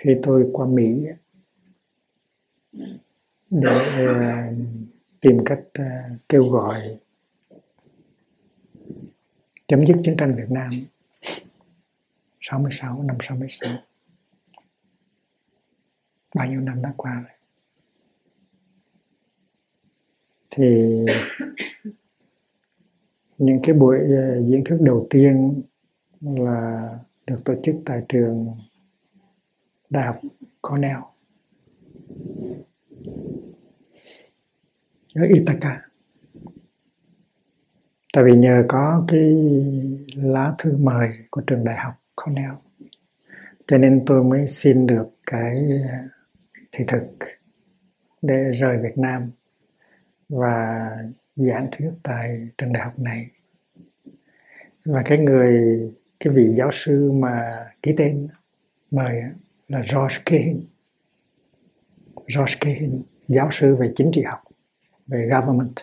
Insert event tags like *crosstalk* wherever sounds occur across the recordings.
khi tôi qua Mỹ, để ờ, tìm cách ờ, kêu gọi chấm dứt chiến tranh Việt Nam. 66 năm 66 bao nhiêu năm đã qua rồi? Thì những cái buổi ờ, diễn thuyết đầu tiên là được tổ chức tại trường đại học Cornell ở Ithaca tại vì nhờ có cái lá thư mời của trường đại học Cornell cho nên tôi mới xin được cái thị thực để rời Việt Nam và giảng thuyết tại trường đại học này. Và cái người, cái vị giáo sư mà ký tên, mời là George Cahin George Cahin giáo sư về chính trị học về government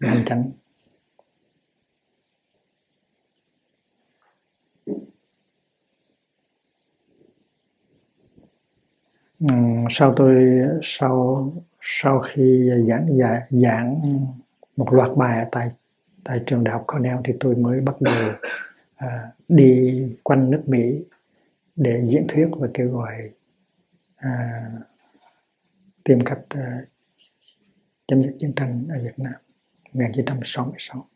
về hành chánh sau tôi sau sau khi giảng giảng, giảng một loạt bài tại tại trường đại học Cornell thì tôi mới bắt đầu à, đi quanh nước Mỹ để diễn thuyết và kêu gọi à, tìm cách à, chấm dứt chiến tranh ở Việt Nam 1966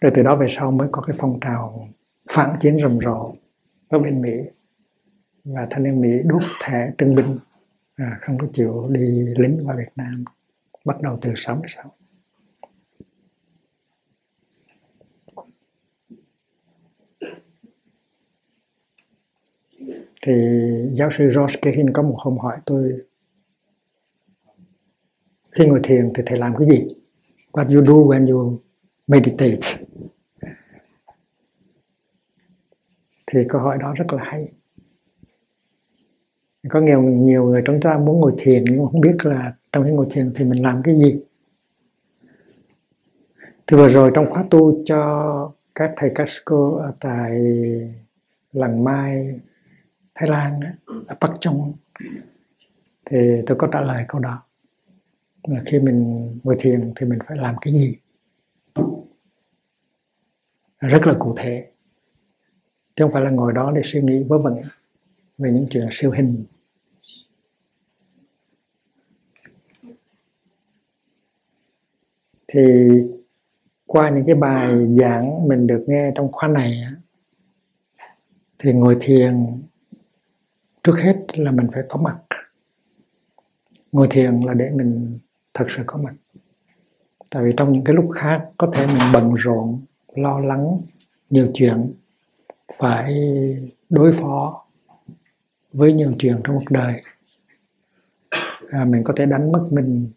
rồi từ đó về sau mới có cái phong trào phản chiến rầm rộ ở bên Mỹ và thanh niên Mỹ đốt thẻ trưng binh à, không có chịu đi lính vào Việt Nam bắt đầu từ 66 thì giáo sư George Kehin có một hôm hỏi tôi, khi ngồi thiền thì thầy làm cái gì? What you do when you meditate? Thì câu hỏi đó rất là hay. Có nhiều nhiều người trong ta muốn ngồi thiền nhưng không biết là trong khi ngồi thiền thì mình làm cái gì. Thì vừa rồi trong khóa tu cho các thầy các cô ở tại làng mai thái lan ở bắc trong thì tôi có trả lời câu đó. Là khi mình ngồi thiền thì mình phải làm cái gì? Rất là cụ thể. Chứ không phải là ngồi đó để suy nghĩ vớ vẩn về những chuyện siêu hình. Thì qua những cái bài giảng mình được nghe trong khóa này thì ngồi thiền trước hết là mình phải có mặt. Ngồi thiền là để mình thật sự có mặt. Tại vì trong những cái lúc khác có thể mình bận rộn lo lắng nhiều chuyện phải đối phó với nhiều chuyện trong cuộc đời. À, mình có thể đánh mất mình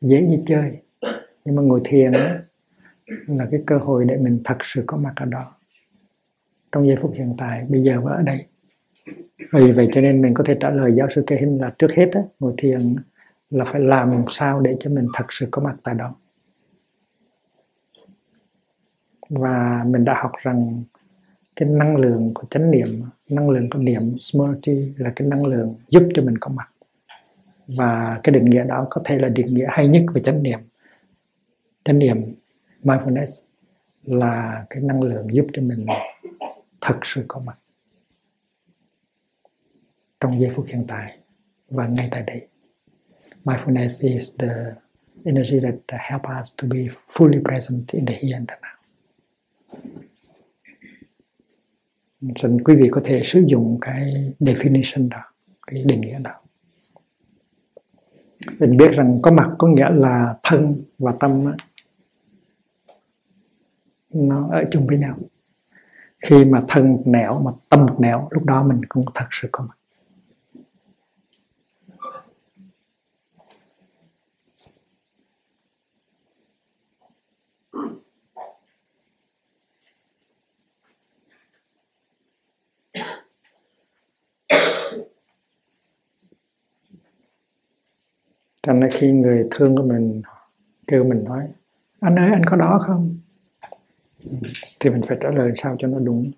dễ như chơi. Nhưng mà ngồi thiền đó, là cái cơ hội để mình thật sự có mặt ở đó. Trong giây phút hiện tại bây giờ và ở đây vì vậy cho nên mình có thể trả lời giáo sư Kê là trước hết á, ngồi thiền là phải làm sao để cho mình thật sự có mặt tại đó. Và mình đã học rằng cái năng lượng của chánh niệm năng lượng của niệm smriti là cái năng lượng giúp cho mình có mặt. Và cái định nghĩa đó có thể là định nghĩa hay nhất về chánh niệm. Chánh niệm mindfulness là cái năng lượng giúp cho mình thật sự có mặt trong giây phút hiện tại và ngay tại đây. Mindfulness is the energy that help us to be fully present in the here and the now. Nên quý vị có thể sử dụng cái definition đó, cái định nghĩa đó. Mình biết rằng có mặt có nghĩa là thân và tâm nó ở chung với nhau. Khi mà thân một nẻo mà tâm một nẻo, lúc đó mình cũng thật sự có mặt. Thành ra khi người thương của mình kêu mình nói, anh ơi, anh có đó không? Thì mình phải trả lời sao cho nó đúng.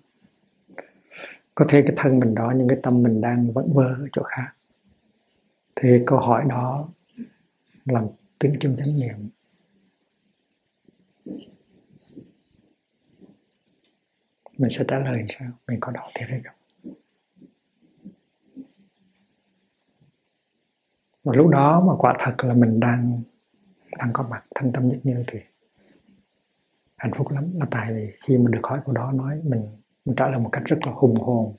Có thể cái thân mình đó nhưng cái tâm mình đang vẫn vơ ở chỗ khác. Thì câu hỏi đó làm tiếng chung chánh niệm. Mình sẽ trả lời sao? Mình có đó thì hay không và lúc đó mà quả thật là mình đang đang có mặt thanh tâm nhất như thì hạnh phúc lắm. Là tại vì khi mình được hỏi câu đó nói, mình mình trả lời một cách rất là hùng hồn,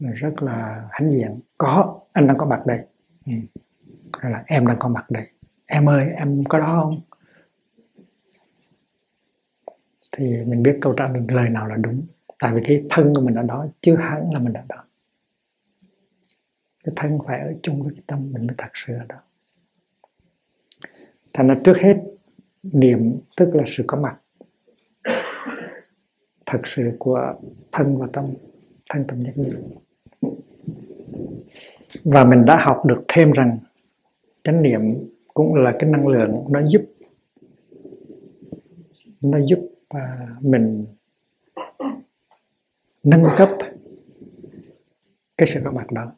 rất là hãnh diện. Có, anh đang có mặt đây. Ừ. hay là em đang có mặt đây. Em ơi, em có đó không? Thì mình biết câu trả lời nào là đúng. Tại vì cái thân của mình ở đó chưa hẳn là mình ở đó cái thân phải ở chung với cái tâm mình mới thật sự ở đó. Thành ra trước hết niệm tức là sự có mặt. Thật sự của thân và tâm thân tâm nhất niệm. Và mình đã học được thêm rằng chánh niệm cũng là cái năng lượng nó giúp nó giúp uh, mình nâng cấp cái sự có mặt đó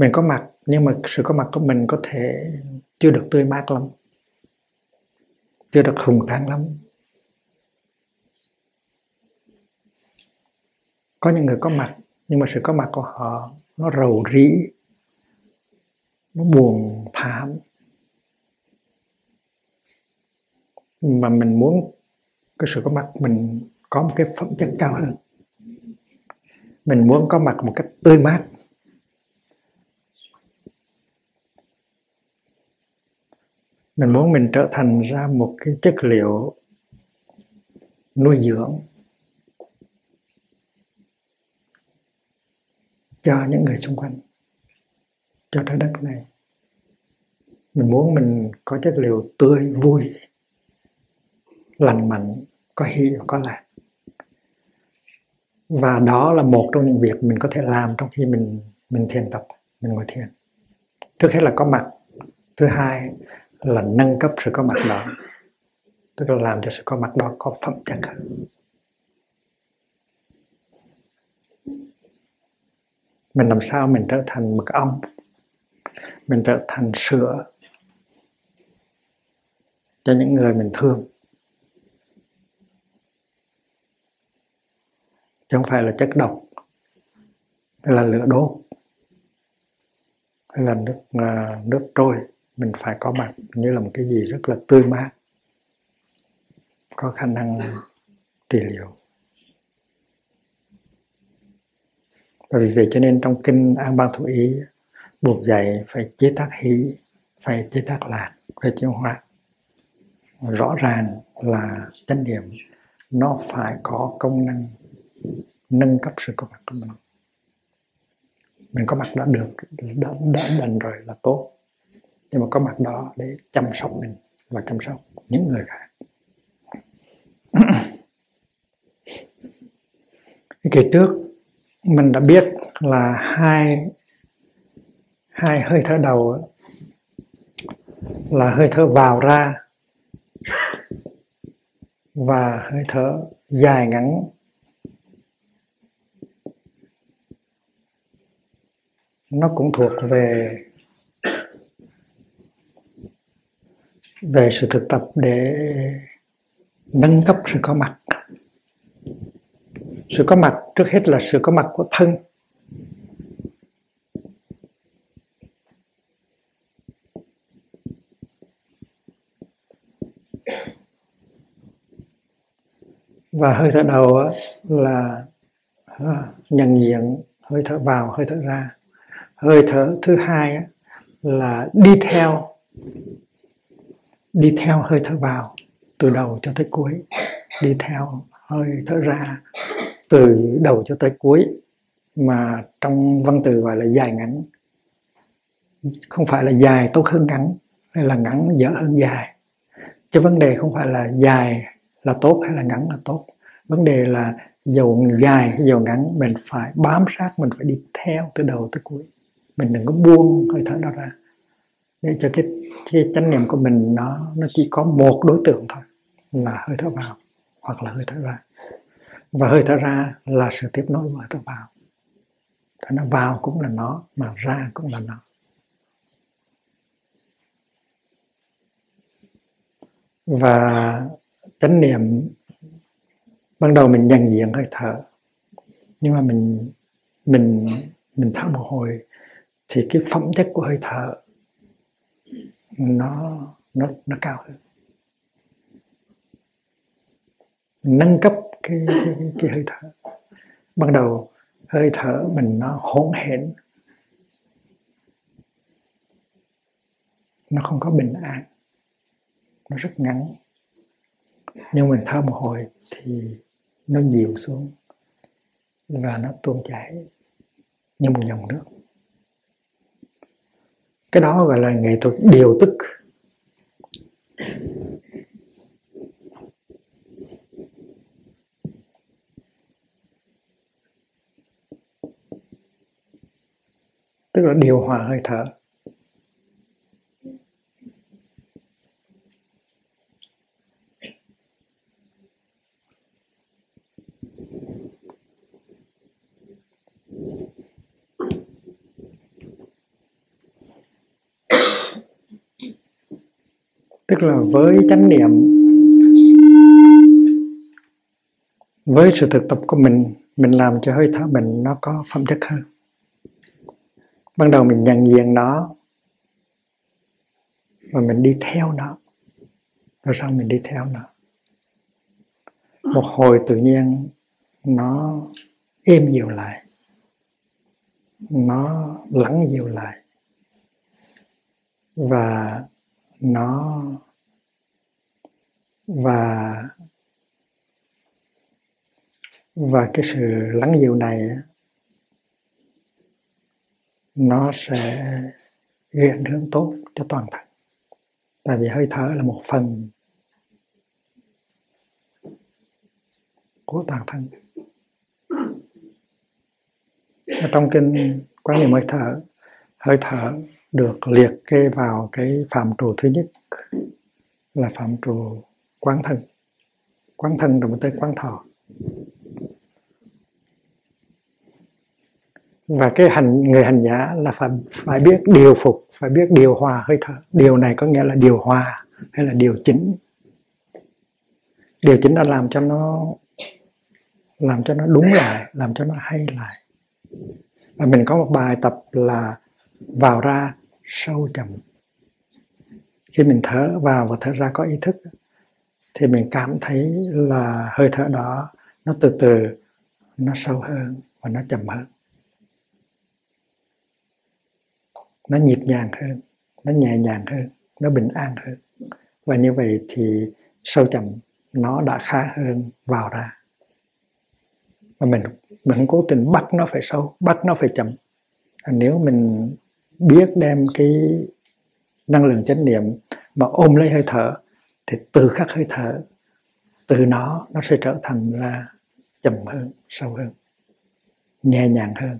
mình có mặt, nhưng mà sự có mặt của mình có thể chưa được tươi mát lắm, chưa được hùng tráng lắm. Có những người có mặt, nhưng mà sự có mặt của họ nó rầu rĩ, nó buồn thảm. Mà mình muốn cái sự có mặt mình có một cái phẩm chất cao hơn. Mình muốn có mặt một cách tươi mát. Mình muốn mình trở thành ra một cái chất liệu nuôi dưỡng cho những người xung quanh, cho trái đất này mình muốn mình có chất liệu tươi, vui, lành mạnh, có hy và có lạc. Và đó là một trong những việc mình có thể làm trong khi mình mình thiền tập, mình ngồi thiền. Trước hết là có mặt. Thứ hai là nâng cấp sự có mặt đó. Tức là làm cho sự có mặt đó có phẩm chất hơn. Mình làm sao mình trở thành mật ong mình trở thành sữa cho những người mình thương. Chứ không phải là chất độc hay là lửa đốt hay là nước uh, nước trôi mình phải có mặt như là một cái gì rất là tươi mát có khả năng trị liệu. Bởi vì vậy cho nên trong kinh an bang thủ ý buộc dạy phải chế tác hỷ phải chế tác lạc phải chuyển hóa. Rõ ràng là chánh niệm nó phải có công năng nâng cấp sự có mặt của mình. Mình có mặt đã được đã, đã đành rồi là tốt nhưng mà có mặt đó để chăm sóc mình và chăm sóc những người khác. Kỳ trước, mình đã biết là hai hai hơi thở đầu là hơi thở vào ra và hơi thở dài ngắn. Nó cũng thuộc về về sự thực tập để nâng cấp sự có mặt. Sự có mặt trước hết là sự có mặt của thân. Và hơi thở đầu là à, nhận diện, hơi thở vào, hơi thở ra. Hơi thở thứ hai là đi theo đi theo hơi thở vào từ đầu cho tới cuối. Đi theo hơi thở ra từ đầu cho tới cuối mà trong văn từ gọi là dài ngắn. Không phải là dài tốt hơn ngắn, hay là ngắn dở hơn dài. Chứ vấn đề không phải là dài là tốt hay là ngắn là tốt. Vấn đề là dầu dài hay dầu ngắn, mình phải bám sát, mình phải đi theo từ đầu tới cuối. Mình đừng có buông hơi thở đó ra để cho cái, cái chánh niệm của mình nó nó chỉ có một đối tượng thôi là hơi thở vào hoặc là hơi thở ra. Và hơi thở ra là sự tiếp nối với hơi thở vào. Thế nó vào cũng là nó mà ra cũng là nó. Và chánh niệm ban đầu mình nhận diện hơi thở nhưng mà mình mình mình thở một hồi thì cái phẩm chất của hơi thở nó nó nó cao hơn. Nâng cấp cái, cái, cái hơi thở. Ban đầu hơi thở mình nó hỗn hển. Nó không có bình an. Nó rất ngắn. Nhưng mình thở một hồi thì nó dịu xuống và nó tuôn chảy như một dòng nước cái đó gọi là nghệ thuật điều tức. Tức là điều hòa hơi thở. Tức là với chánh niệm, với sự thực tập của mình mình làm cho hơi thở mình nó có phẩm chất hơn. Ban đầu mình nhận diện nó và mình đi theo nó. Rồi sau mình đi theo nó. Một hồi tự nhiên nó êm dịu lại. Nó lắng dịu lại. Và nó và và cái sự lắng dịu này nó sẽ gây ảnh hưởng tốt cho toàn thân. Tại vì hơi thở là một phần của toàn thân. Ở trong kinh quán niệm hơi thở hơi thở được liệt kê vào cái phạm trù thứ nhất là phạm trù quán thân. Quán thân rồi mới tới quán thọ. Và cái hành, người hành giả là phải phải biết điều phục, phải biết điều hòa hơi thở. Điều này có nghĩa là điều hòa hay là điều chỉnh. Điều chỉnh là làm cho nó, làm cho nó đúng lại, làm cho nó hay lại. Và mình có một bài tập là vào ra sâu chậm khi mình thở vào và thở ra có ý thức, thì mình cảm thấy là hơi thở đó, nó từ từ, nó sâu hơn và nó chậm hơn. Nó nhịp nhàng hơn, nó nhẹ nhàng hơn, nó bình an hơn. Và như vậy thì sâu chậm nó đã khá hơn vào ra. Mà mình mình cố tình bắt nó phải sâu, bắt nó phải chậm. Nếu mình biết đem cái năng lượng chánh niệm mà ôm lấy hơi thở thì từ khắc hơi thở từ nó nó sẽ trở thành là chậm hơn sâu hơn nhẹ nhàng hơn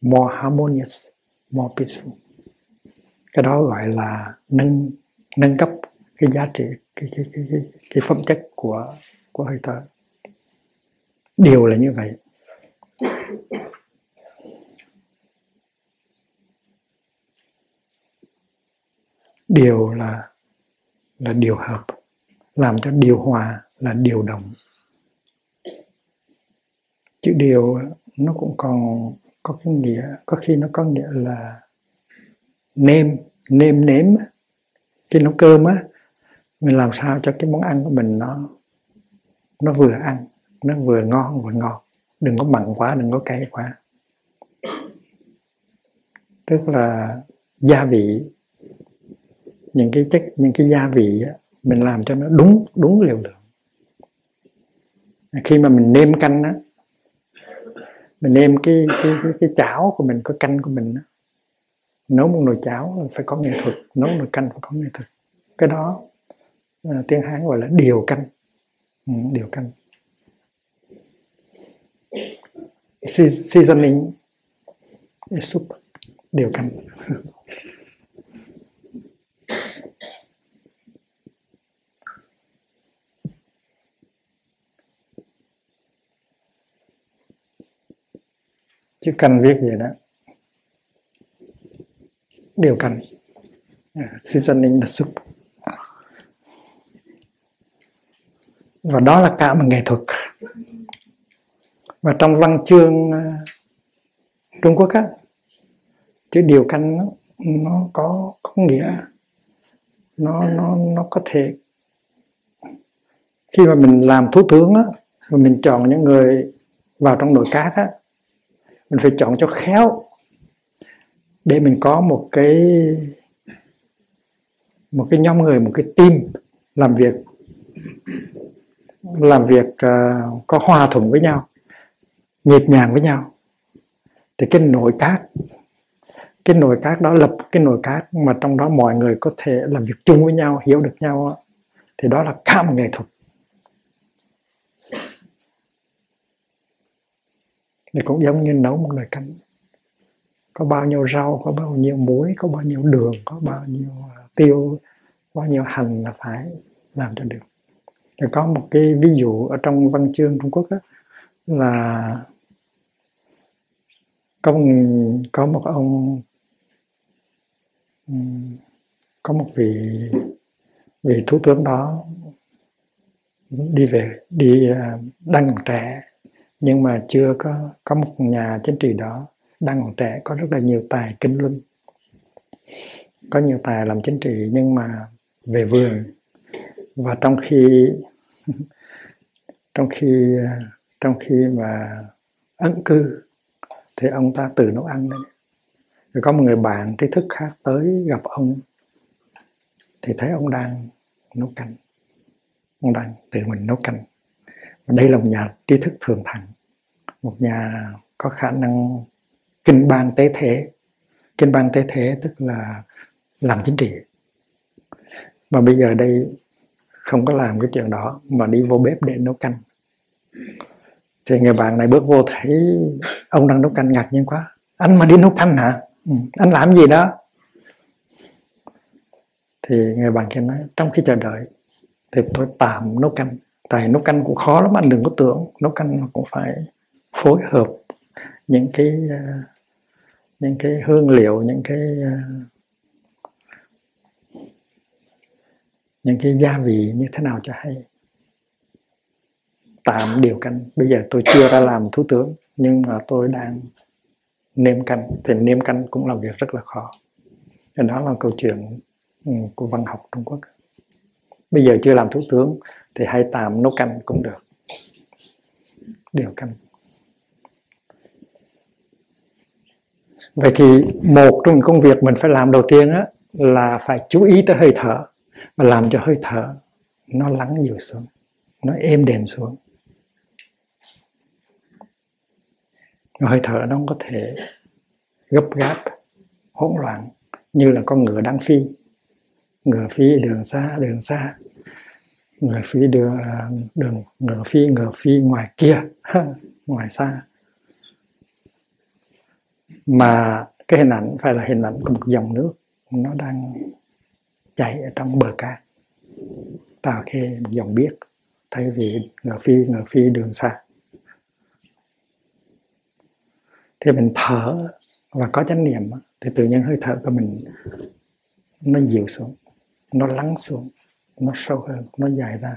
more harmonious more peaceful. Cái đó gọi là nâng nâng cấp cái giá trị cái cái cái cái, cái phẩm chất của của hơi thở. Điều là như vậy. Điều là là điều hợp, làm cho điều hòa là điều đồng chữ điều nó cũng còn có cái nghĩa, có khi nó có nghĩa là nêm nêm nếm khi nấu cơm á, mình làm sao cho cái món ăn của mình nó nó vừa ăn, nó vừa ngon, vừa ngọt. Đừng có mặn quá, đừng có cay quá. Tức là gia vị những cái chất những cái gia vị mình làm cho nó đúng đúng liều lượng. Khi mà mình nêm canh á mình nêm cái cái cái, cái chảo của mình cái canh của mình á nấu một nồi cháo phải có nghệ thuật nấu một nồi canh phải có nghệ thuật. Cái đó uh, tiếng hán gọi là điều canh. Ừ, điều canh. Seasoning soup điều canh. *laughs* chứ cần viết gì đó điều cần. À, seasoning the soup. Và đó là cả một nghệ thuật. Và trong văn chương à, Trung Quốc á chữ điều canh nó, nó có có nghĩa. Nó nó nó có thể khi mà mình làm thủ tướng á mà mình chọn những người vào trong nội các á mình phải chọn cho khéo để mình có một cái một cái nhóm người một cái team làm việc làm việc uh, có hòa thuận với nhau nhịp nhàng với nhau. Thì cái nội các cái nội các đó lập cái nội các mà trong đó mọi người có thể làm việc chung với nhau hiểu được nhau thì đó là cả một nghệ thuật. Thì cũng giống như nấu một nồi canh. Có bao nhiêu rau có bao nhiêu muối có bao nhiêu đường có bao nhiêu à, tiêu bao nhiêu hành là phải làm cho được. Thì có một cái ví dụ ở trong văn chương Trung Quốc đó, là có một có một ông có một vị vị thủ tướng đó đi về đi à, đăng đang còn trẻ nhưng mà chưa có có một nhà chính trị đó đang còn trẻ, có rất là nhiều tài kinh luân. Có nhiều tài làm chính trị nhưng mà về vườn. Và trong khi *laughs* trong khi trong khi mà ấn cư thì ông ta tự nấu ăn đấy. Rồi có một người bạn trí thức khác tới gặp ông thì thấy ông đang nấu canh. Ông đang tự mình nấu canh đây là một nhà trí thức thường thẳng một nhà có khả năng kinh ban tế thế. Kinh ban tế thế tức là làm chính trị. Mà bây giờ đây không có làm cái chuyện đó, mà đi vô bếp để nấu canh. Thì người bạn này bước vô thấy ông đang nấu canh ngạc nhiên quá. Anh mà đi nấu canh hả? Ừ. anh làm gì đó? Thì người bạn kia nói, trong khi chờ đợi thì tôi tạm nấu canh tại nấu canh cũng khó lắm anh, đừng có tưởng. Nấu canh cũng phải phối hợp những cái à, những cái hương liệu, những cái à, những cái gia vị như thế nào cho hay. Tạm điều canh. Bây giờ tôi chưa ra làm thủ tướng, nhưng mà tôi đang nêm canh. Thì nêm canh cũng là việc rất là khó. Đó là câu chuyện ừ, của văn học Trung Quốc. Bây giờ chưa làm thủ tướng thì hay tạm nấu canh cũng được. Điều canh. Vậy thì một trong những công việc mình phải làm đầu tiên á, là phải chú ý tới hơi thở. Và làm cho hơi thở nó lắng dịu xuống, nó êm đềm xuống. Hơi thở nó không có thể gấp gáp, hỗn loạn như là con ngựa đang phi. Ngựa phi đường xa đường xa người phi đường đường ngựa phi ngựa phi ngoài kia, *laughs* ngoài xa. Mà cái hình ảnh phải là hình ảnh của một dòng nước, nó đang chảy ở trong bờ cát. Tạo khi một dòng biếc, thay vì ngựa phi ngựa phi đường xa. Thì mình thở và có chánh niệm thì tự nhiên hơi thở của mình nó dịu xuống, nó lắng xuống nó sâu hơn nó dài ra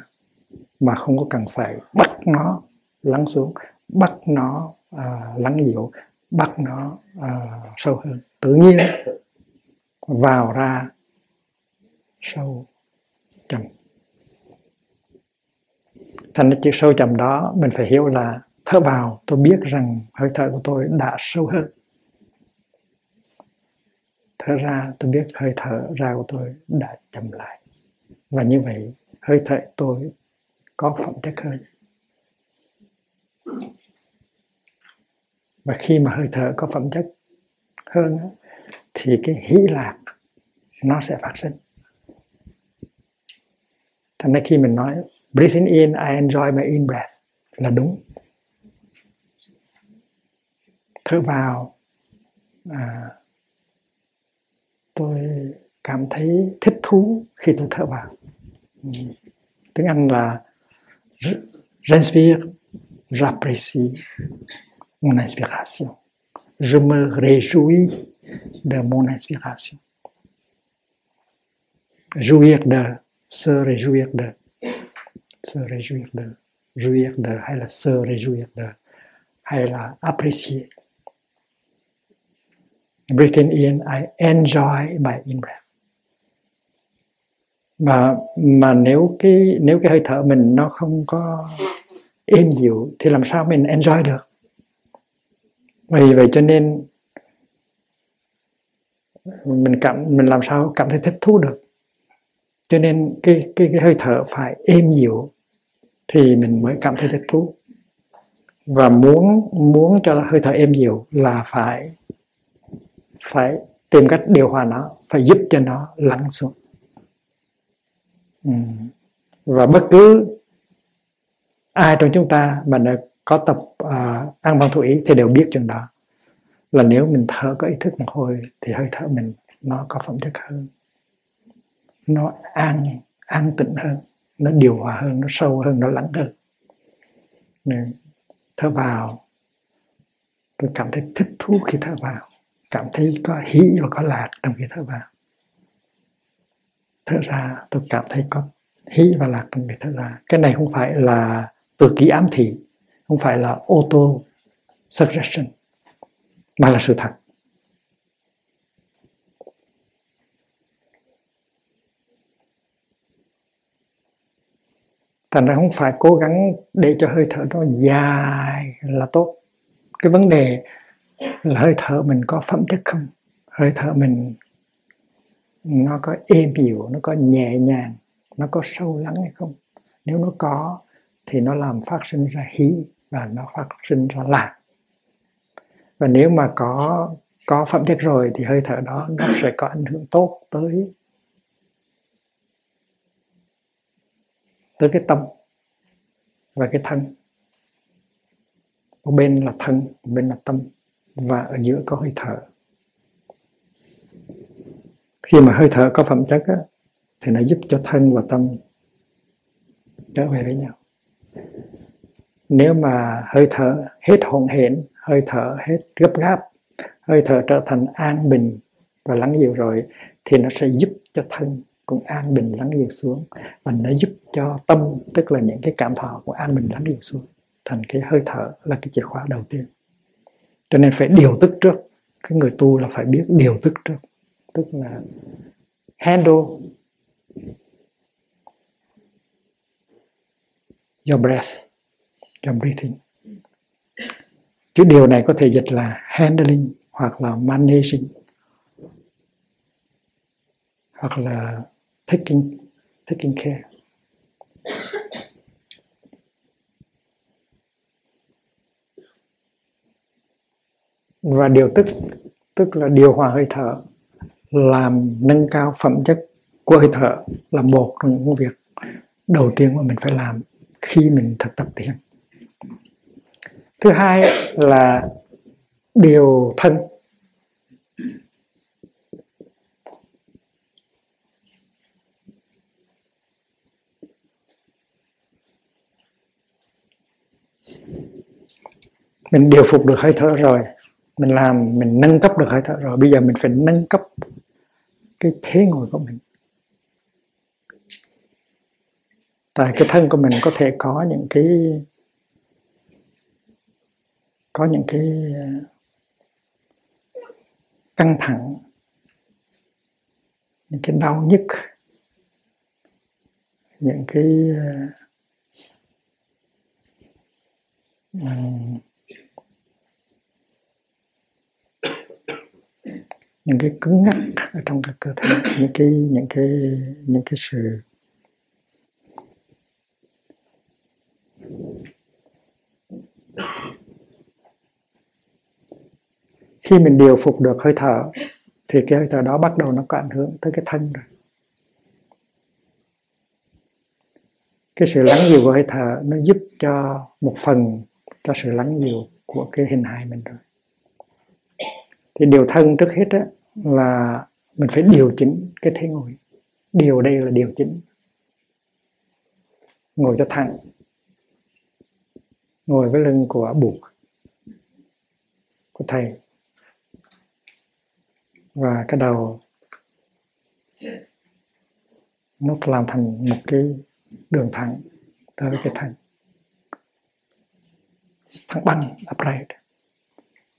mà không có cần phải bắt nó lắng xuống bắt nó uh, lắng dịu bắt nó uh, sâu hơn. Tự nhiên vào ra sâu chậm thành chữ sâu chậm đó mình phải hiểu là thở vào tôi biết rằng hơi thở của tôi đã sâu hơn. Thở ra tôi biết hơi thở ra của tôi đã chậm lại và như vậy hơi thở tôi có phẩm chất hơn. Và khi mà hơi thở có phẩm chất hơn thì cái hỷ lạc nó sẽ phát sinh. Thành ra khi mình nói breathing in I enjoy my in breath là đúng. Thở vào à, tôi cảm thấy thích thú khi tôi thở vào. Tiếng là. J'inspire j'apprécie mon inspiration. Je me réjouis de mon inspiration. Jouir de se réjouir de se réjouir de jouir de hay là se réjouir de hay là apprécier breathing in I enjoy my in breath mà mà nếu cái nếu cái hơi thở mình nó không có êm dịu thì làm sao mình enjoy được? Vì vậy cho nên mình cảm mình làm sao cảm thấy thích thú được. Cho nên cái cái, cái hơi thở phải êm dịu thì mình mới cảm thấy thích thú. Và muốn muốn cho hơi thở êm dịu là phải phải tìm cách điều hòa nó phải giúp cho nó lắng xuống. Ừ. và bất cứ ai trong chúng ta mà đã có tập à, ăn bằng thủy thì đều biết chừng đó. Là nếu mình thở có ý thức một hồi thì hơi thở mình nó có phẩm chất hơn. Nó an an tịnh hơn nó điều hòa hơn nó sâu hơn nó lắng hơn. Nên, thở vào tôi cảm thấy thích thú khi thở vào. Cảm thấy có hỷ và có lạc trong khi thở vào thở ra, tôi cảm thấy có hỷ và lạc trong việc thở ra. Cái này không phải là từ ký ám thị, không phải là auto suggestion mà là sự thật. Thành ra không phải cố gắng để cho hơi thở nó dài là tốt. Cái vấn đề là hơi thở mình có phẩm chất không? Hơi thở mình nó có êm dịu, nó có nhẹ nhàng, nó có sâu lắng hay không? Nếu nó có, thì nó làm phát sinh ra hí và nó phát sinh ra lạc. Và nếu mà có có phẩm chất rồi thì hơi thở đó, nó sẽ có ảnh hưởng tốt tới tới cái tâm và cái thân. Một bên là thân, một bên là tâm, và ở giữa có hơi thở khi mà hơi thở có phẩm chất á, thì nó giúp cho thân và tâm trở về với nhau. Nếu mà hơi thở hết hồn hển hơi thở hết gấp gáp hơi thở trở thành an bình và lắng dịu rồi thì nó sẽ giúp cho thân cũng an bình lắng dịu xuống. Và nó giúp cho tâm tức là những cái cảm thọ của an bình lắng dịu xuống thành cái hơi thở là cái chìa khóa đầu tiên. Cho nên phải điều tức trước. Cái người tu là phải biết điều tức trước tức là handle your breath, your breathing. Chứ điều này có thể dịch là handling hoặc là managing, hoặc là taking taking care. Và điều tức tức là điều hòa hơi thở làm nâng cao phẩm chất của hơi thở là một trong những việc đầu tiên mà mình phải làm khi mình thực tập thiền thứ hai là điều thân. Mình điều phục được hơi thở rồi, mình làm, mình nâng cấp được hơi thở rồi. Bây giờ mình phải nâng cấp cái thế ngồi của mình. Tại cái thân của mình có thể có những cái có những cái ờ, căng thẳng những cái đau nhức những cái um, những cái cứng ngắc ở trong cái cơ thể, những cái những cái những cái sự khi mình điều phục được hơi thở thì cái hơi thở đó bắt đầu nó có ảnh hưởng tới cái thân rồi. Cái sự lắng dịu của hơi thở nó giúp cho một phần cho sự lắng dịu của cái hình hài mình rồi. Thì điều thân trước hết á là mình phải điều chỉnh cái thế ngồi. Điều đây là điều chỉnh. Ngồi cho thẳng. Ngồi với lưng của buộc, của thầy. Và cái đầu nó làm thành một cái đường thẳng đối với cái thằng. Thẳng băng, upright.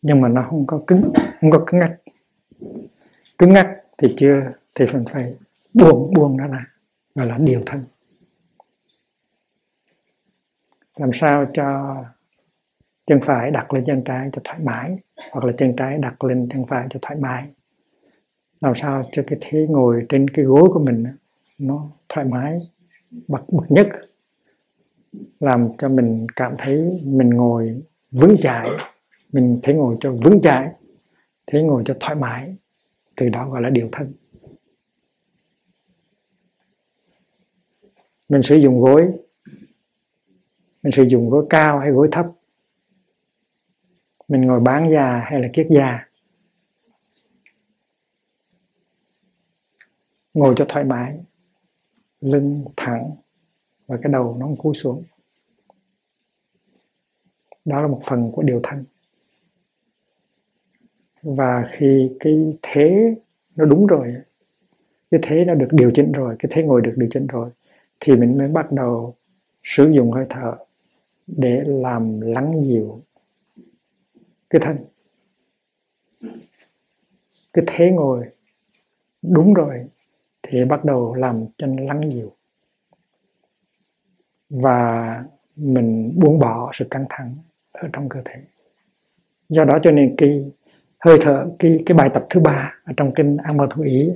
Nhưng mà nó không có cứng, không có cứng ngắc cứng ngắc thì chưa, thì mình phải buông buông nó ra, gọi là điều thân. Làm sao cho chân phải đặt lên chân trái cho thoải mái, hoặc là chân trái đặt lên chân phải cho thoải mái. Làm sao cho cái thế ngồi trên cái gối của mình nó thoải mái, bậc bậc nhất. Làm cho mình cảm thấy mình ngồi vững chãi, mình thấy ngồi cho vững chãi, thấy ngồi cho thoải mái từ đó gọi là điều thân. Mình sử dụng gối. Mình sử dụng gối cao hay gối thấp. Mình ngồi bán già hay là kiết già ngồi cho thoải mái. Lưng thẳng và cái đầu nó cúi xuống. Đó là một phần của điều thân và khi cái thế nó đúng rồi cái thế nó được điều chỉnh rồi, cái thế ngồi được điều chỉnh rồi, thì mình mới bắt đầu sử dụng hơi thở để làm lắng dịu cái thân. Cái thế ngồi đúng rồi thì bắt đầu làm cho nó lắng dịu. Và mình buông bỏ sự căng thẳng ở trong cơ thể. Do đó cho nên cái hơi thở, cái cái bài tập thứ ba ở trong kinh an mơ thủ ý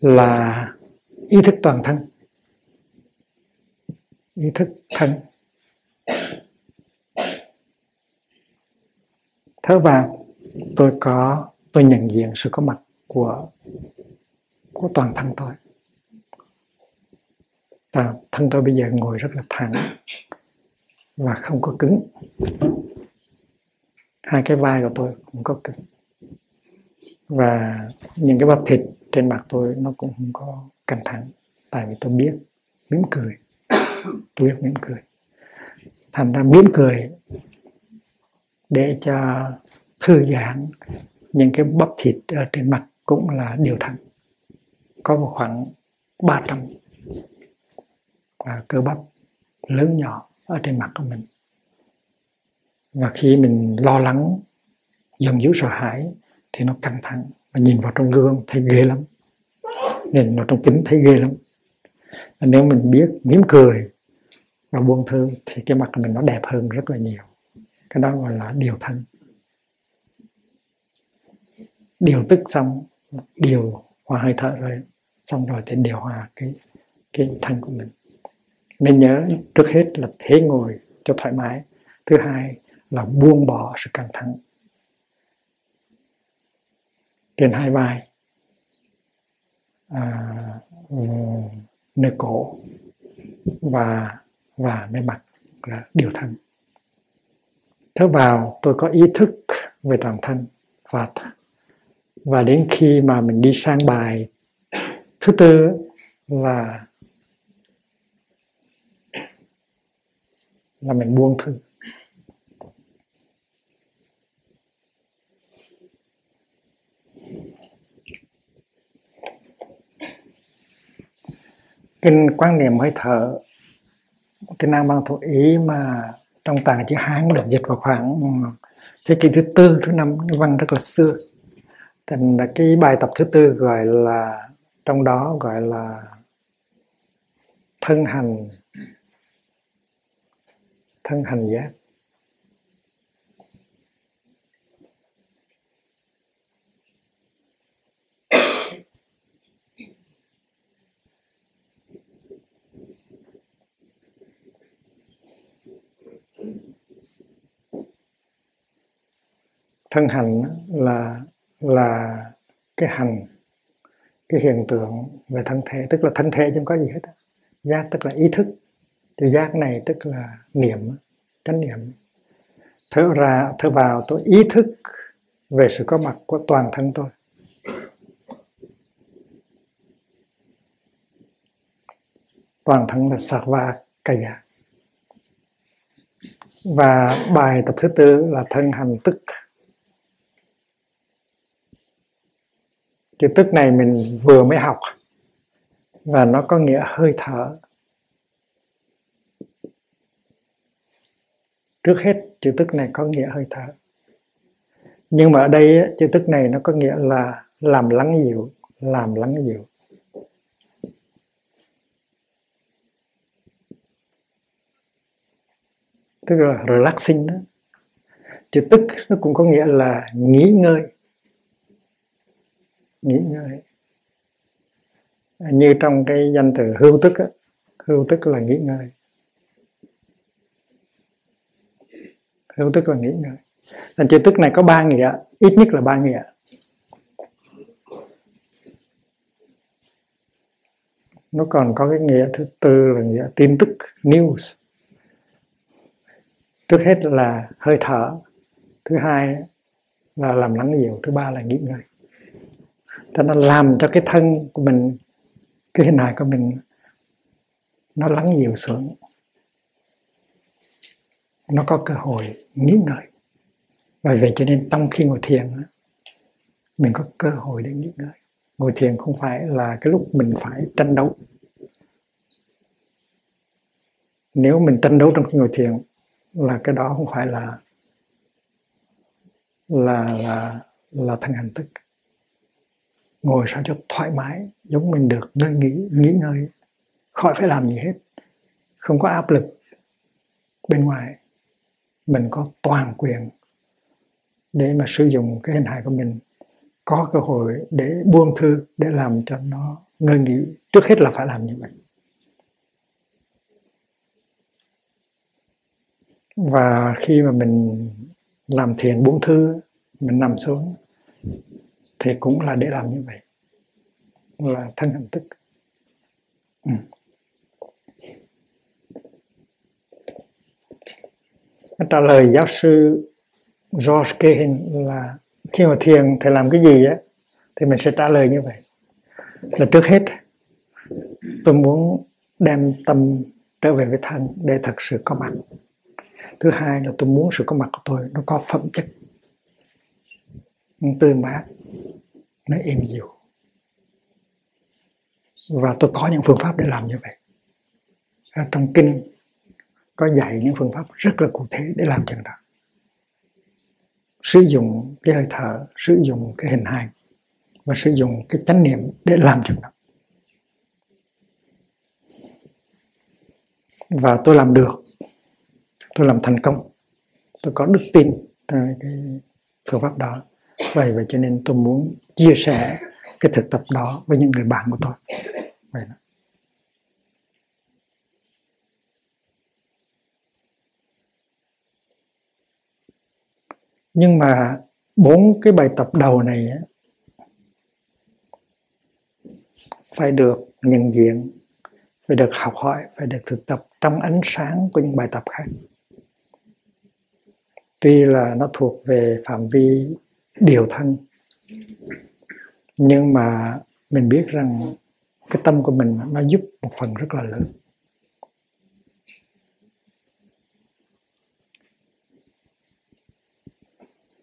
là ý thức toàn thân. Ý thức thân. Thở vào tôi có, tôi nhận diện sự có mặt của của toàn thân tôi. Và thân tôi bây giờ ngồi rất là thẳng và không có cứng. Hai cái vai của tôi cũng có cứng và những cái bắp thịt trên mặt tôi nó cũng không có căng thẳng tại vì tôi biết mỉm cười. *coughs* Tôi biết mỉm cười. Thành ra mỉm cười để cho thư giãn những cái bắp thịt ở trên mặt cũng là điều thẳng, có một khoảng 300 và cơ bắp lớn nhỏ ở trên mặt của mình. Và khi mình lo lắng dần dữ sợ hãi thì nó căng thẳng. Và nhìn vào trong gương thấy ghê lắm. Nhìn vào trong kính thấy ghê lắm. Và nếu mình biết, mỉm cười và buông thư thì cái mặt của mình nó đẹp hơn rất là nhiều. Cái đó gọi là điều thân. Điều tức xong, điều hòa hơi thở rồi, xong rồi thì điều hòa cái cái thân của mình. Nên nhớ, trước hết là thế ngồi cho thoải mái. Thứ hai là buông bỏ sự căng thẳng trên hai vai. À, ừ, nơi cổ và và nơi mặt là điều thân. Thở vào tôi có ý thức về toàn thân và và đến khi mà mình đi sang bài thứ tư là là mình buông thư. Kinh quan niệm hơi thở, cái năng bằng thủ ý mà trong tàng chữ hán được dịch vào khoảng thế kỷ thứ tư, thứ năm văn rất là xưa. Thành là cái bài tập thứ tư gọi là, trong đó gọi là thân hành. Thân hành giác. Thân hành là là cái hành, cái hiện tượng về thân thể, tức là thân thể không có gì hết giác tức là ý thức. Từ giác này tức là niệm, chánh niệm. Thở ra, thở vào, tôi ý thức về sự có mặt của toàn thân tôi. Toàn thân là sarva kaya và bài tập thứ tư là thân hành tức. Chữ tức này mình vừa mới học. Và nó có nghĩa hơi thở. Trước hết chữ tức này có nghĩa hơi thở. Nhưng mà ở đây chữ tức này nó có nghĩa là làm lắng dịu, làm lắng dịu. Tức là relaxing đó. Chữ tức nó cũng có nghĩa là nghỉ ngơi nghỉ ngơi như trong cái danh từ hưu tức á, hưu tức là nghỉ ngơi. Hưu tức là nghỉ ngơi. Thành chữ tức này có ba nghĩa ít nhất là ba nghĩa. Nó còn có cái nghĩa thứ tư là nghĩa tin tức news. Trước hết là hơi thở thứ hai là làm lắng dịu thứ ba là nghỉ ngơi cho nó làm cho cái thân của mình, cái hình hài của mình, nó lắng dịu xuống nó có cơ hội nghĩ ngợi. và vậy cho nên trong khi ngồi thiền mình có cơ hội để nghĩ ngợi. ngồi thiền không phải là cái lúc mình phải tranh đấu nếu mình tranh đấu trong khi ngồi thiền là cái đó không phải là là là là thân hành thức ngồi sao cho thoải mái, giống mình được, nơi nghỉ nghỉ ngơi. Khỏi phải làm gì hết. Không có áp lực. Bên ngoài, mình có toàn quyền để mà sử dụng cái hình hài của mình. Có cơ hội để buông thư, để làm cho nó ngơi nghỉ. Trước hết là phải làm như vậy. Và khi mà mình làm thiền buông thư, mình nằm xuống thì cũng là để làm như vậy. Là thân hành thức. Ừ. trả lời giáo sư George Kehin là khi mà thiền thì làm cái gì á, thì mình sẽ trả lời như vậy. Là trước hết, tôi muốn đem tâm trở về với thân để thật sự có mặt. Thứ hai là tôi muốn sự có mặt của tôi nó có phẩm chất. Tươi mát nó êm dịu. Và tôi có những phương pháp để làm như vậy. À, trong kinh có dạy những phương pháp rất là cụ thể để làm chuyện đó. Sử dụng cái hơi thở sử dụng cái hình hài và sử dụng cái chánh niệm để làm chuyện đó. Và tôi làm được. Tôi làm thành công. Tôi có đức tin cái phương pháp đó vậy vậy cho nên tôi muốn chia sẻ cái thực tập đó với những người bạn của tôi vậy đó. nhưng mà bốn cái bài tập đầu này phải được nhận diện, phải được học hỏi, phải được thực tập trong ánh sáng của những bài tập khác tuy là nó thuộc về phạm vi điều thân. Nhưng mà mình biết rằng cái tâm của mình nó giúp một phần rất là lớn.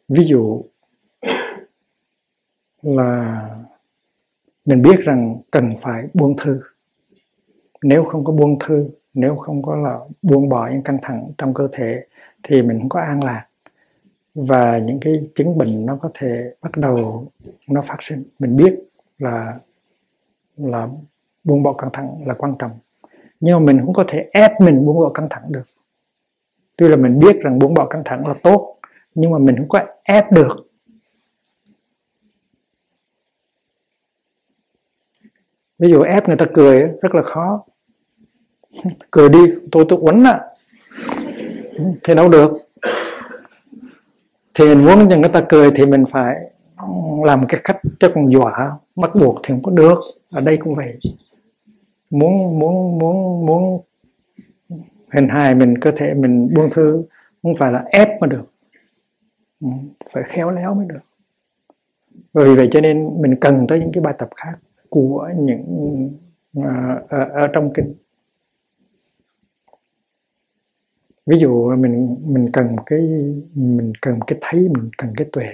Ví dụ là mình biết rằng cần phải buông thư. Nếu không có buông thư, nếu không có là buông bỏ những căng thẳng trong cơ thể, thì mình không có an lạc và những cái chứng bệnh nó có thể bắt đầu nó phát sinh. Mình biết là là buông bỏ căng thẳng là quan trọng. Nhưng mà mình cũng có thể ép mình buông bỏ căng thẳng được. Tuy là mình biết rằng buông bỏ căng thẳng là tốt, nhưng mà mình không có ép được. Ví dụ ép người ta cười, rất là khó. *laughs* Cười đi, tôi tôi quấn ạ thì đâu được thì mình muốn cho người ta cười thì mình phải làm cái cách cho con dọa. Bắt buộc thì không có được. Ở đây cũng vậy. Muốn muốn muốn muốn hình hài mình cơ thể mình buông thư không phải là ép mà được. Ừ, phải khéo léo mới được. Bởi vì vậy cho nên mình cần tới những cái bài tập khác của những uh, ở, ở trong kinh. Ví dụ mình mình cần cái mình cần cái thấy mình cần cái tuệ.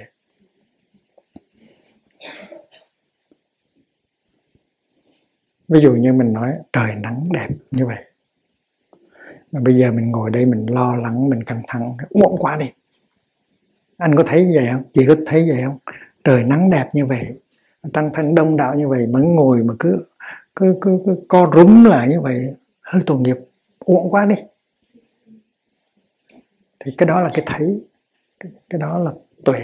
Ví dụ như mình nói trời nắng đẹp như vậy. Mà bây giờ mình ngồi đây mình lo lắng mình căng thẳng muộn quá đi. Anh có thấy vậy không? Chị có thấy vậy không? Trời nắng đẹp như vậy tăng thân đông đạo như vậy mà ngồi mà cứ cứ cứ, cứ co rúm lại như vậy hơi tội nghiệp uổng quá đi thì cái đó là cái thấy. Cái, cái đó là tuệ.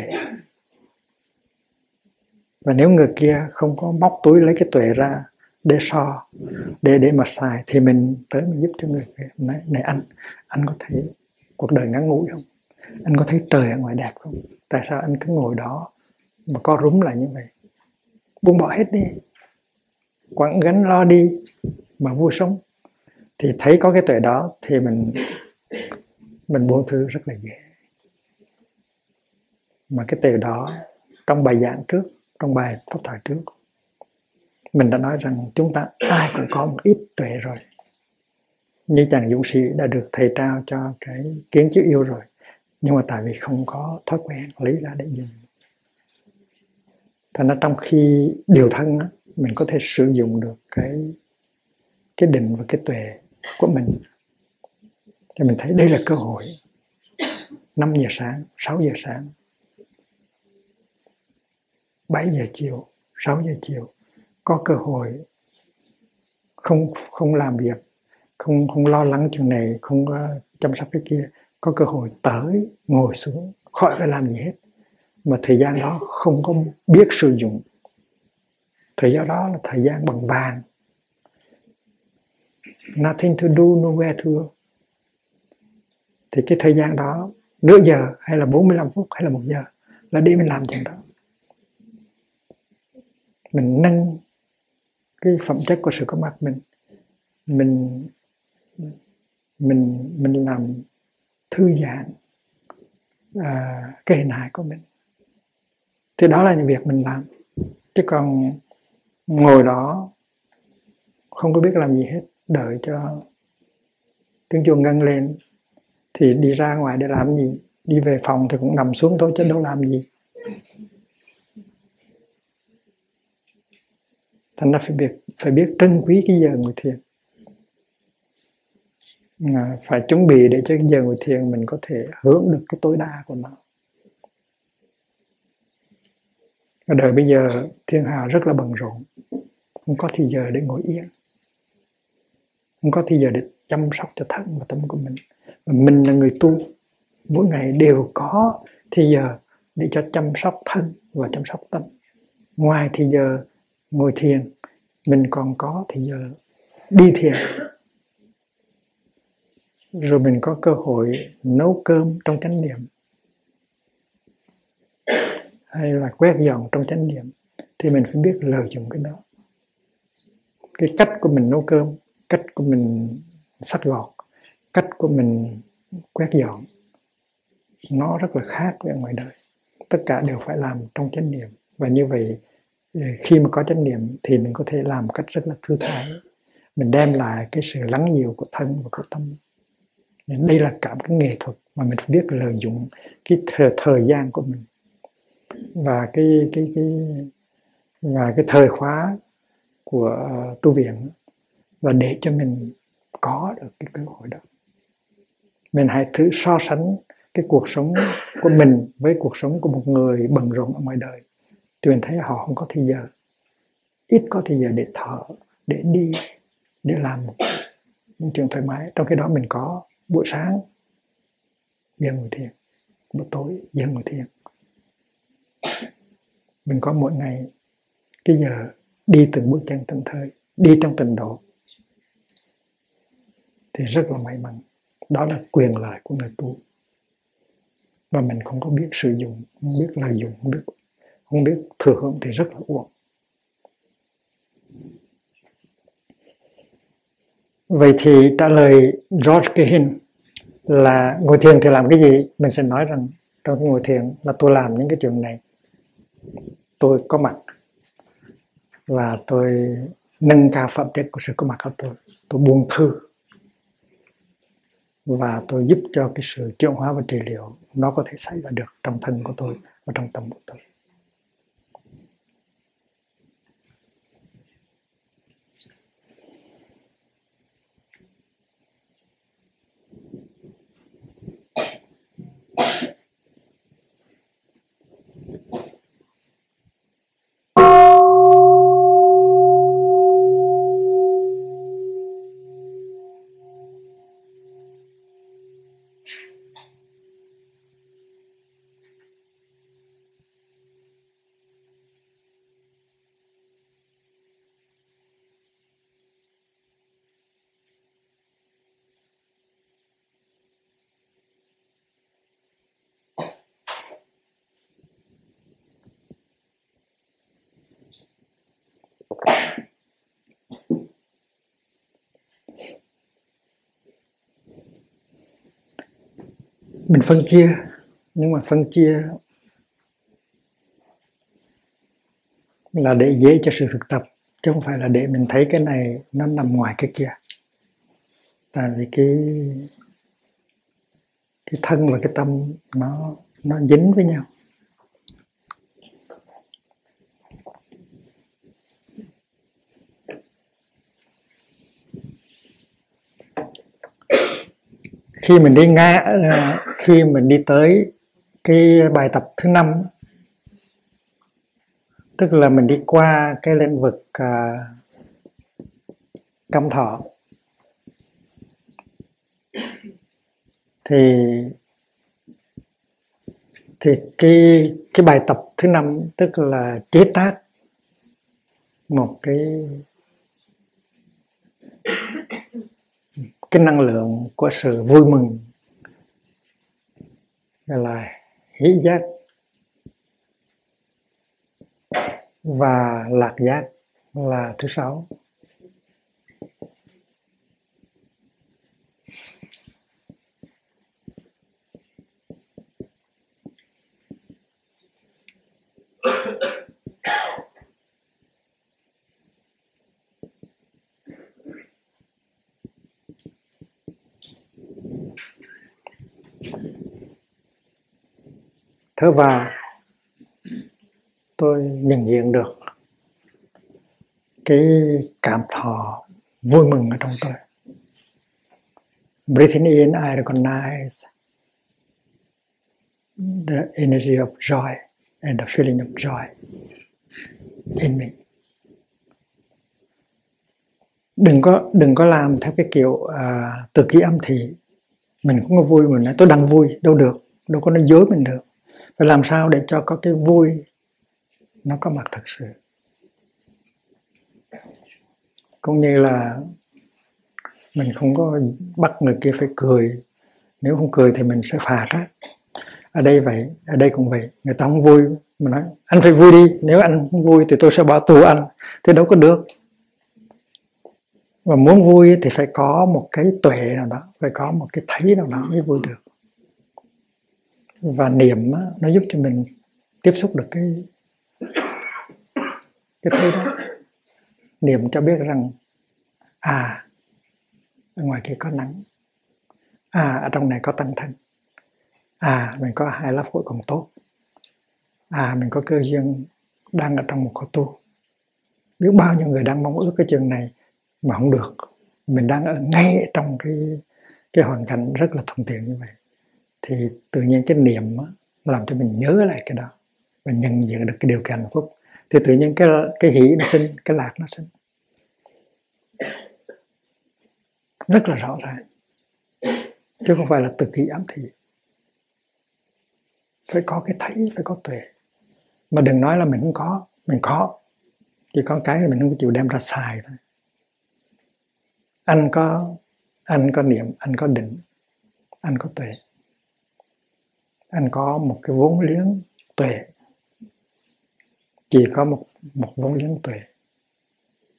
Và nếu người kia không có móc túi lấy cái tuệ ra để so để để mà xài thì mình tới mình giúp cho người kia. Nói này anh anh có thấy cuộc đời ngắn ngủi không? Anh có thấy trời ở ngoài đẹp không? Tại sao anh cứ ngồi đó mà co rúm lại như vậy? Buông bỏ hết đi. Quẳng gánh lo đi mà vui sống. Thì thấy có cái tuệ đó thì mình mình buông thư rất là dễ. Mà cái từ đó trong bài giảng trước trong bài pháp thoại trước mình đã nói rằng chúng ta ai cũng có một ít tuệ rồi. Như chàng dũng sĩ đã được thầy trao cho cái kiến chữ yêu rồi. Nhưng mà tại vì không có thói quen lấy ra để dùng thành ra trong khi điều thân á, mình có thể sử dụng được cái cái định và cái tuệ của mình thì mình thấy đây là cơ hội. 5 giờ sáng 6 giờ sáng. 7 giờ chiều 6 giờ chiều. Có cơ hội. Không không làm việc. Không không lo lắng chuyện này không uh, chăm sóc cái kia. Có cơ hội tới ngồi xuống. Khỏi phải làm gì hết. Mà thời gian đó không có biết sử dụng. Thời gian đó là thời gian bằng vàng. Nothing to do nowhere to go thì cái thời gian đó nửa giờ hay là 45 phút hay là một giờ là đi mình làm chuyện đó. Mình nâng cái phẩm chất của sự có mặt mình. Mình mình mình làm thư giãn à, cái hình hài của mình. Thì đó là những việc mình làm. Chứ còn ngồi đó không có biết làm gì hết. Đợi cho tiếng chuông ngân lên thì đi ra ngoài để làm gì? Đi về phòng thì cũng nằm xuống thôi chứ đâu làm gì. Thành ra phải biết phải biết trân quý cái giờ ngồi thiền. À, phải chuẩn bị để cho cái giờ ngồi thiền mình có thể hưởng được cái tối đa của nó. Ở đời bây giờ thiên hà rất là bận rộn. Không có thì giờ để ngồi yên. Không có thì giờ để chăm sóc cho thân và tâm của mình mình là người tu, mỗi ngày đều có. Thì giờ để cho chăm sóc thân và chăm sóc tâm. Ngoài thì giờ ngồi thiền, mình còn có thì giờ đi thiền. Rồi mình có cơ hội nấu cơm trong chánh niệm. Hay là quét dọn trong chánh niệm. Thì mình phải biết lợi dụng cái đó. Cái cách của mình nấu cơm, cách của mình sắt gọt cách của mình quét dọn nó rất là khác với ngoài đời. Tất cả đều phải làm trong chánh niệm. Và như vậy ờ, khi mà có chánh niệm thì mình có thể làm cách rất là thư thái. Mình đem lại cái sự lắng nhiều của thân và của tâm. Đây là cả một cái nghệ thuật mà mình phải biết lợi dụng cái thời, thời gian của mình. Và cái cái cái và cái thời khóa của ờ, tu viện và để cho mình có được cái cơ hội đó mình hãy thử so sánh cái cuộc sống của mình với cuộc sống của một người bận rộn ở ngoài đời. Thì mình thấy họ không có thời giờ. Ít có thời giờ để thở, để đi, để làm những chuyện thoải mái. Trong khi đó mình có buổi sáng, giờ ngồi thiền, buổi tối, giờ ngồi thiền. Mình có mỗi ngày cái giờ đi từng bước chân từng thời, đi trong tình độ. Thì rất là may mắn đó là quyền lợi của người tu. Và mình không có biết sử dụng, không biết lợi dụng, không biết không biết thừa hưởng thì rất là uổng. Vậy thì trả lời George Kehin là ngồi thiền thì làm cái gì? Mình sẽ nói rằng trong cái ngồi thiền là tôi làm những cái chuyện này. Tôi có mặt và tôi nâng cao phẩm chất của sự có mặt của tôi. Tôi buông thư và tôi giúp cho cái sự chuyển hóa và trị liệu, nó có thể xảy ra được trong thân của tôi và trong tâm của tôi. Mình phân chia. Nhưng mà phân chia là để dễ cho sự thực tập, chứ không phải là để mình thấy cái này nó nằm ngoài cái kia. Tại vì cái cái thân và cái tâm nó nó dính với nhau. Khi mình đi ngã à, khi mình đi tới cái bài tập thứ năm tức là mình đi qua cái lĩnh vực à, căm thọ. Thì thì cái cái bài tập thứ năm tức là chế tác một cái cái năng lượng của sự vui mừng là hỷ giác và lạc giác là thứ sáu. Thở vào tôi nhận diện được cái cảm thọ vui mừng ở trong tôi. Breathing in I recognize the energy of joy and the feeling of joy in me. Đừng có đừng có làm theo cái kiểu uh, từ ký âm thị mình cũng có vui mình nói tôi đang vui đâu được đâu có nói dối mình được phải làm sao để cho có cái vui nó có mặt thật sự? Cũng như là mình không có bắt người kia phải cười. Nếu không cười thì mình sẽ phạt á. Ở đây vậy, ở đây cũng vậy. Người ta không vui, mình nói, anh phải vui đi. Nếu anh không vui thì tôi sẽ bỏ tù anh. Thì đâu có được. Và muốn vui thì phải có một cái tuệ nào đó, phải có một cái thấy nào đó mới vui được và niệm nó giúp cho mình tiếp xúc được cái cái thứ đó. Niệm cho biết rằng à ở ngoài kia có nắng. À ở trong này có tăng thân. À mình có hai lá phổi còn tốt. À mình có cơ duyên đang ở trong một khóa tu. Biết bao nhiêu người đang mong ước cái trường này mà không được. Mình đang ở ngay trong cái cái hoàn cảnh rất là thuận tiện như vậy thì tự nhiên cái niệm đó, làm cho mình nhớ lại cái đó. Và nhận diện được cái điều kiện hạnh phúc. Thì tự nhiên cái cái hỷ nó sinh cái lạc nó sinh. Rất là rõ ràng. Chứ không phải là tự kỷ ám thị. Phải có cái thấy phải có tuệ. Mà đừng nói là mình không có mình có. Chỉ có cái mình không chịu đem ra xài thôi. Anh có anh có niệm anh có định anh có tuệ anh có một cái vốn liếng tuệ. Chỉ có một một vốn liếng tuệ.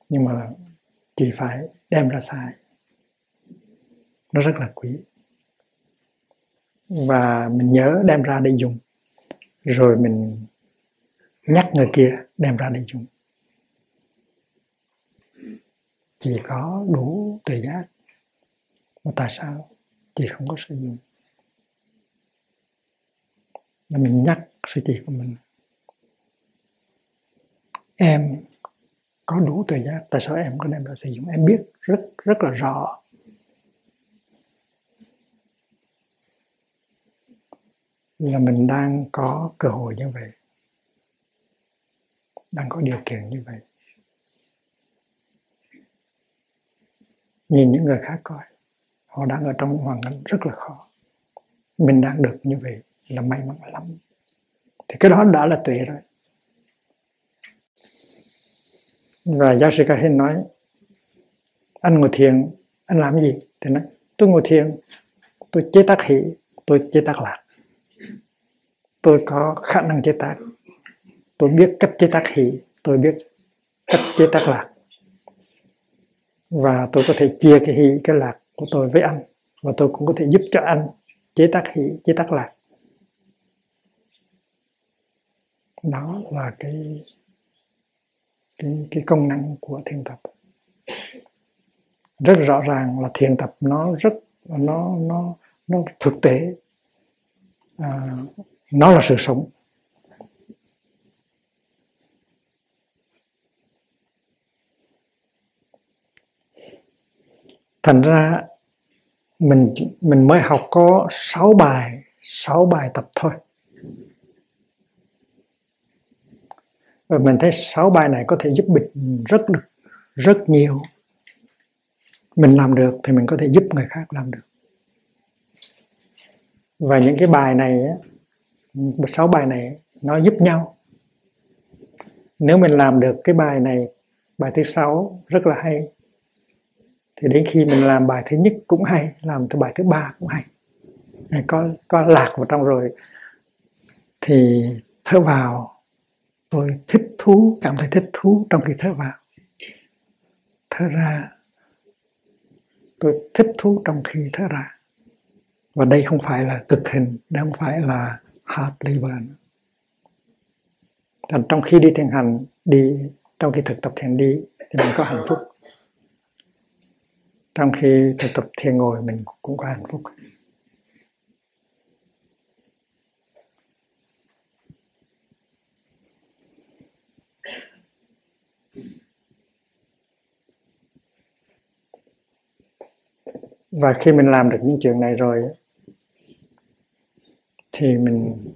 Nhưng mà chỉ phải đem ra xài. Nó rất là quý. Và mình nhớ đem ra để dùng. Rồi mình nhắc người kia đem ra để dùng. Chỉ có đủ tuệ giác. Mà tại sao chị không có sử dụng? Là mình nhắc sự chị của mình. Em có đủ tuệ giác tại sao em có đem ra sử dụng? Em biết rất rất là rõ. Là mình đang có cơ hội như vậy. Đang có điều kiện như vậy. Nhìn những người khác coi, họ đang ở trong hoàn cảnh rất là khó. Mình đang được như vậy là may mắn lắm. Thì cái đó đã là tuệ rồi. Và giáo sư Kahin nói, anh ngồi thiền, anh làm gì? Thì nói, tôi ngồi thiền, tôi chế tác hỷ, tôi chế tác lạc. Tôi có khả năng chế tác. Tôi biết cách chế tác hỷ, tôi biết cách chế tác lạc. Và tôi có thể chia cái hỷ, cái lạc của tôi với anh. Và tôi cũng có thể giúp cho anh chế tác hỷ, chế tác lạc. Đó là cái cái, cái công năng của thiền tập. Rất rõ ràng là thiền tập nó rất nó nó nó thực tế. À, nó là sự sống. Thành ra mình mình mới học có 6 bài 6 bài tập thôi. Và mình thấy sáu bài này có thể giúp mình rất được, rất nhiều. Mình làm được thì mình có thể giúp người khác làm được. Và những cái bài này sáu bài này nó giúp nhau. Nếu mình làm được cái bài này, bài thứ sáu rất là hay, thì đến khi mình làm bài thứ nhất cũng hay, làm thứ bài thứ ba cũng hay. Có có lạc vào trong rồi, thì thở vào tôi thích thú, cảm thấy thích thú trong khi thở vào. Thở ra, tôi thích thú trong khi thở ra. Và đây không phải là cực hình, đây không phải là hard labor Thành trong khi đi thiền hành, đi, trong khi thực tập thiền đi, thì mình có hạnh phúc. Trong khi thực tập thiền ngồi, mình cũng có hạnh phúc. Và khi mình làm được những chuyện này rồi thì mình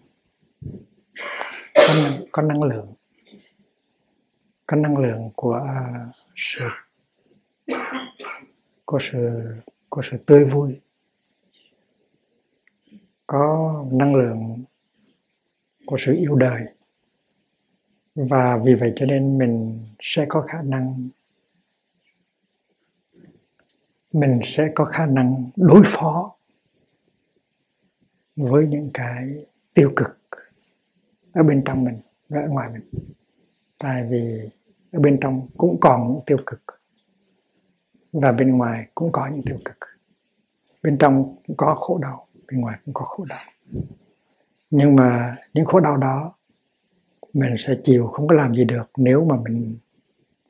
có năng, có năng lượng có năng lượng của à, sự có sự có sự tươi vui. Có năng lượng của sự yêu đời. Và vì vậy cho nên mình sẽ có khả năng mình sẽ có khả năng đối phó với những cái tiêu cực ở bên trong mình và ở ngoài mình. Tại vì ở bên trong cũng còn những tiêu cực và bên ngoài cũng có những tiêu cực. Bên trong cũng có khổ đau, bên ngoài cũng có khổ đau. Nhưng mà những khổ đau đó mình sẽ chịu, không có làm gì được nếu mà mình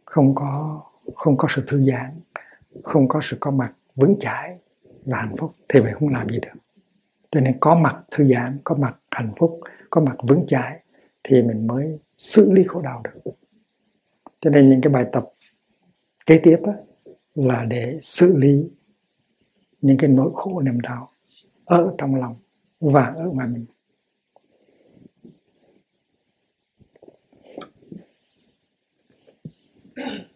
không có không có sự thư giãn không có sự có mặt, vững chãi và hạnh phúc, thì mình không làm gì được cho nên có mặt thư giãn, có mặt hạnh phúc, có mặt vững chãi, thì mình mới xử lý khổ đau được cho nên những cái bài tập kế tiếp đó là để xử lý những cái nỗi khổ niềm đau ở trong lòng và ở ngoài mình Yeah.